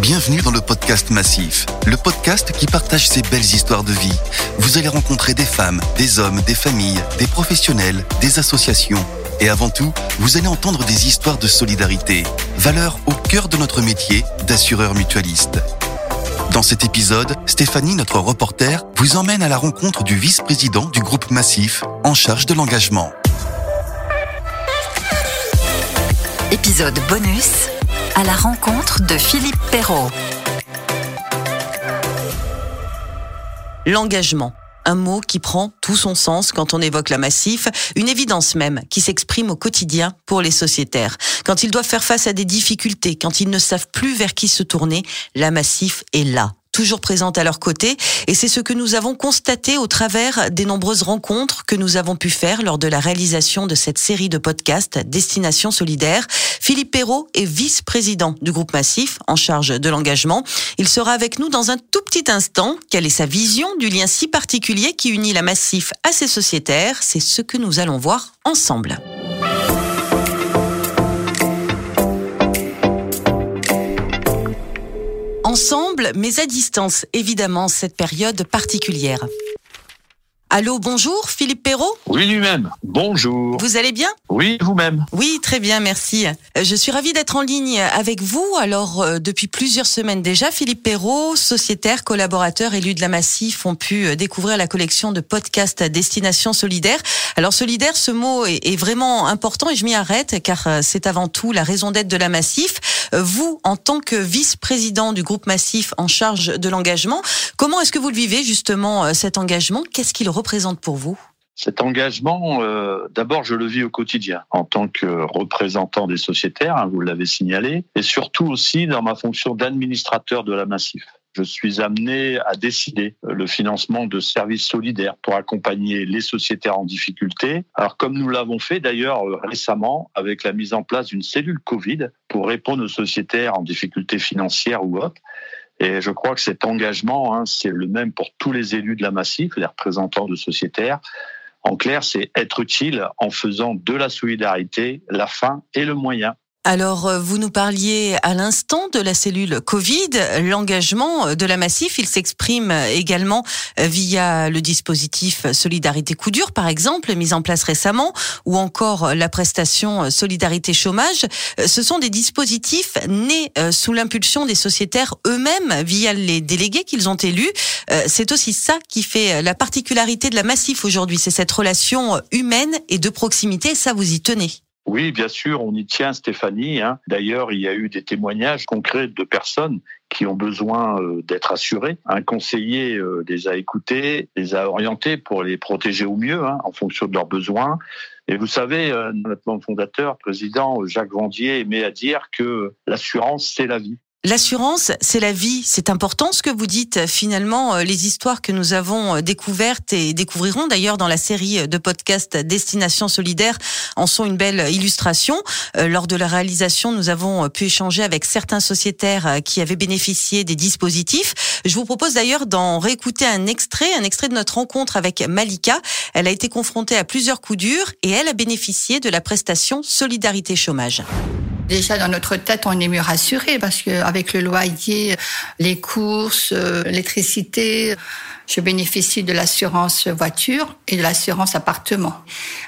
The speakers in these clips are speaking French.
Bienvenue dans le podcast Massif, le podcast qui partage ces belles histoires de vie. Vous allez rencontrer des femmes, des hommes, des familles, des professionnels, des associations. Et avant tout, vous allez entendre des histoires de solidarité, valeur au cœur de notre métier d'assureur mutualiste. Dans cet épisode, Stéphanie, notre reporter, vous emmène à la rencontre du vice-président du groupe Massif en charge de l'engagement. Épisode bonus à la rencontre de Philippe Perrault. L'engagement. Un mot qui prend tout son sens quand on évoque la Massif, une évidence même qui s'exprime au quotidien pour les sociétaires. Quand ils doivent faire face à des difficultés, quand ils ne savent plus vers qui se tourner, la Massif est là toujours présente à leur côté. Et c'est ce que nous avons constaté au travers des nombreuses rencontres que nous avons pu faire lors de la réalisation de cette série de podcasts Destination Solidaire. Philippe Perrault est vice-président du groupe Massif en charge de l'engagement. Il sera avec nous dans un tout petit instant. Quelle est sa vision du lien si particulier qui unit la Massif à ses sociétaires? C'est ce que nous allons voir ensemble. Ensemble, mais à distance, évidemment, cette période particulière. Allô, bonjour, Philippe Perrault Oui, lui-même. Bonjour. Vous allez bien Oui, vous-même. Oui, très bien, merci. Euh, je suis ravie d'être en ligne avec vous. Alors, euh, depuis plusieurs semaines déjà, Philippe Perrault, sociétaire, collaborateur, élu de la Massif, ont pu euh, découvrir la collection de podcasts à destination solidaire. Alors, solidaire, ce mot est, vraiment important et je m'y arrête car c'est avant tout la raison d'être de la Massif. Vous, en tant que vice-président du groupe Massif en charge de l'engagement, comment est-ce que vous le vivez justement, cet engagement? Qu'est-ce qu'il représente pour vous? Cet engagement, euh, d'abord, je le vis au quotidien en tant que représentant des sociétaires, hein, vous l'avez signalé, et surtout aussi dans ma fonction d'administrateur de la Massif. Je suis amené à décider le financement de services solidaires pour accompagner les sociétaires en difficulté. Alors, comme nous l'avons fait d'ailleurs récemment avec la mise en place d'une cellule Covid pour répondre aux sociétaires en difficulté financière ou autre. Et je crois que cet engagement, hein, c'est le même pour tous les élus de la Massif, les représentants de sociétaires. En clair, c'est être utile en faisant de la solidarité la fin et le moyen. Alors, euh, vous nous parliez à l'instant de la cellule Covid, l'engagement de la Massif, il s'exprime également euh, via le dispositif Solidarité Coup dur, par exemple, mis en place récemment, ou encore la prestation Solidarité Chômage. Euh, ce sont des dispositifs nés sous l'impulsion des sociétaires eux-mêmes via les délégués qu'ils ont élus. C'est aussi ça qui fait la particularité de la Massif aujourd'hui, c'est cette relation humaine et de proximité, ça vous y tenez. Oui, bien sûr, on y tient, Stéphanie. Hein. D'ailleurs, il y a eu des témoignages concrets de personnes qui ont besoin euh, d'être assurées. Un conseiller euh, les a écoutés, les a orientés pour les protéger au mieux hein, en fonction de leurs besoins. Et vous savez, euh, notre fondateur, président Jacques Vendier, aimait à dire que l'assurance, c'est la vie. L'assurance, c'est la vie. C'est important ce que vous dites. Finalement, euh, les histoires que nous avons euh, découvertes et découvrirons d'ailleurs dans la série de podcasts Destination Solidaire en sont une belle illustration. Euh, lors de la réalisation, nous avons pu échanger avec certains sociétaires qui avaient bénéficié des dispositifs. Je vous propose d'ailleurs d'en réécouter un extrait, un extrait de notre rencontre avec Malika. Elle a été confrontée à plusieurs coups durs et elle a bénéficié de la prestation Solidarité Chômage. Déjà dans notre tête, on est mieux rassuré parce qu'avec le loyer, les courses, euh, l'électricité, je bénéficie de l'assurance voiture et de l'assurance appartement.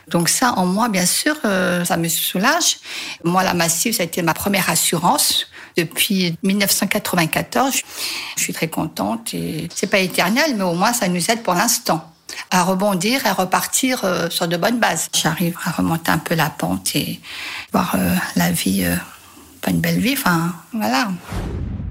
Donc ça, en moi, bien sûr, euh, ça me soulage. Moi, la Massive, ça a été ma première assurance depuis 1994. Je suis très contente et c'est pas éternel, mais au moins ça nous aide pour l'instant à rebondir et repartir euh, sur de bonnes bases. J'arrive à remonter un peu la pente et voir euh, la vie, euh, pas une belle vie, enfin voilà.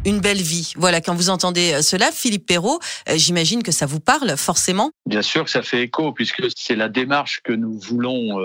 Une belle vie. Voilà, quand vous entendez cela, Philippe Perrault, j'imagine que ça vous parle forcément. Bien sûr que ça fait écho, puisque c'est la démarche que nous voulons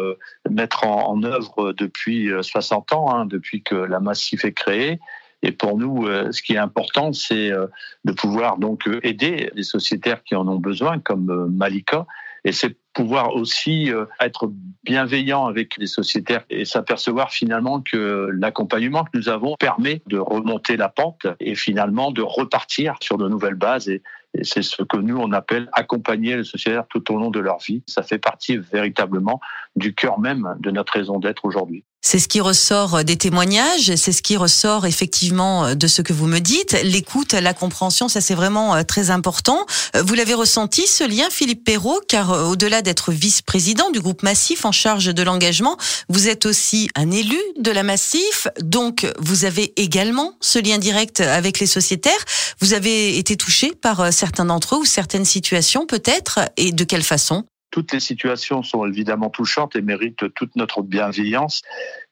mettre en, œuvre depuis 60 ans, hein, depuis que la Massif est créée. Et pour nous, euh, ce qui est important, c'est euh, de pouvoir donc euh, aider les sociétaires qui en ont besoin, comme Malika, et c'est pouvoir aussi être bienveillant avec les sociétaires et s'apercevoir finalement que l'accompagnement que nous avons permet de remonter la pente et finalement de repartir sur de nouvelles bases. Et, c'est ce que nous, on appelle accompagner les sociétaires tout au long de leur vie. Ça fait partie véritablement du cœur même de notre raison d'être aujourd'hui. C'est ce qui ressort des témoignages, c'est ce qui ressort effectivement de ce que vous me dites. L'écoute, la compréhension, ça c'est vraiment euh, très important. Euh, vous l'avez ressenti ce lien, Philippe Perrault, car euh, au-delà d'être vice-président du groupe Massif en charge de l'engagement, vous êtes aussi un élu de la Massif, donc vous avez également ce lien direct avec les sociétaires. Vous avez été touché par certains d'entre eux ou certaines situations peut-être, et de quelle façon? Toutes les situations sont évidemment touchantes et méritent toute notre bienveillance,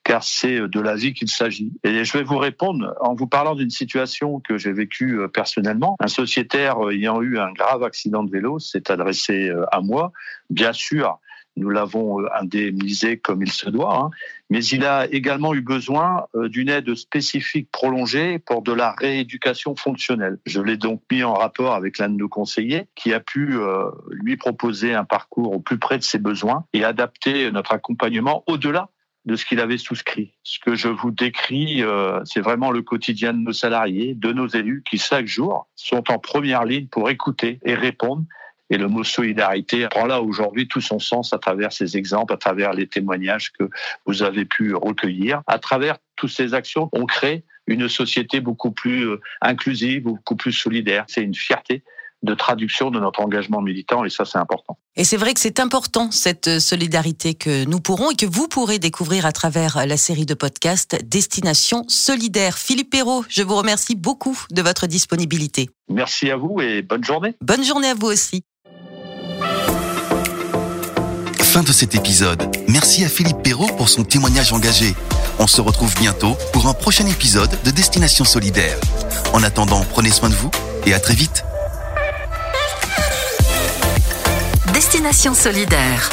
car c'est de la vie qu'il s'agit. Et je vais vous répondre en vous parlant d'une situation que j'ai vécue euh, personnellement. Un sociétaire euh, ayant eu un grave accident de vélo s'est adressé euh, à moi. Bien sûr, nous l'avons euh, indemnisé comme il se doit, hein. mais il a également eu besoin euh, d'une aide spécifique prolongée pour de la rééducation fonctionnelle. Je l'ai donc mis en rapport avec l'un de nos conseillers qui a pu euh, lui proposer un parcours au plus près de ses besoins et adapter notre accompagnement au-delà de ce qu'il avait souscrit. Ce que je vous décris, c'est vraiment le quotidien de nos salariés, de nos élus qui chaque jour sont en première ligne pour écouter et répondre et le mot solidarité prend là aujourd'hui tout son sens à travers ces exemples, à travers les témoignages que vous avez pu recueillir. À travers toutes ces actions, on crée une société beaucoup plus euh, inclusive, beaucoup plus solidaire. C'est une fierté de traduction de notre engagement militant et ça c'est important. Et c'est vrai que c'est important cette euh, solidarité que nous pourrons et que vous pourrez découvrir à travers la série de podcasts Destination Solidaire. Philippe Perrault, je vous remercie beaucoup de votre disponibilité. Merci à vous et bonne journée. Bonne journée à vous aussi. Fin de cet épisode. Merci à Philippe Perrault pour son témoignage engagé. On se retrouve bientôt pour un prochain épisode de Destination Solidaire. En attendant, prenez soin de vous et à très vite. Destination Solidaire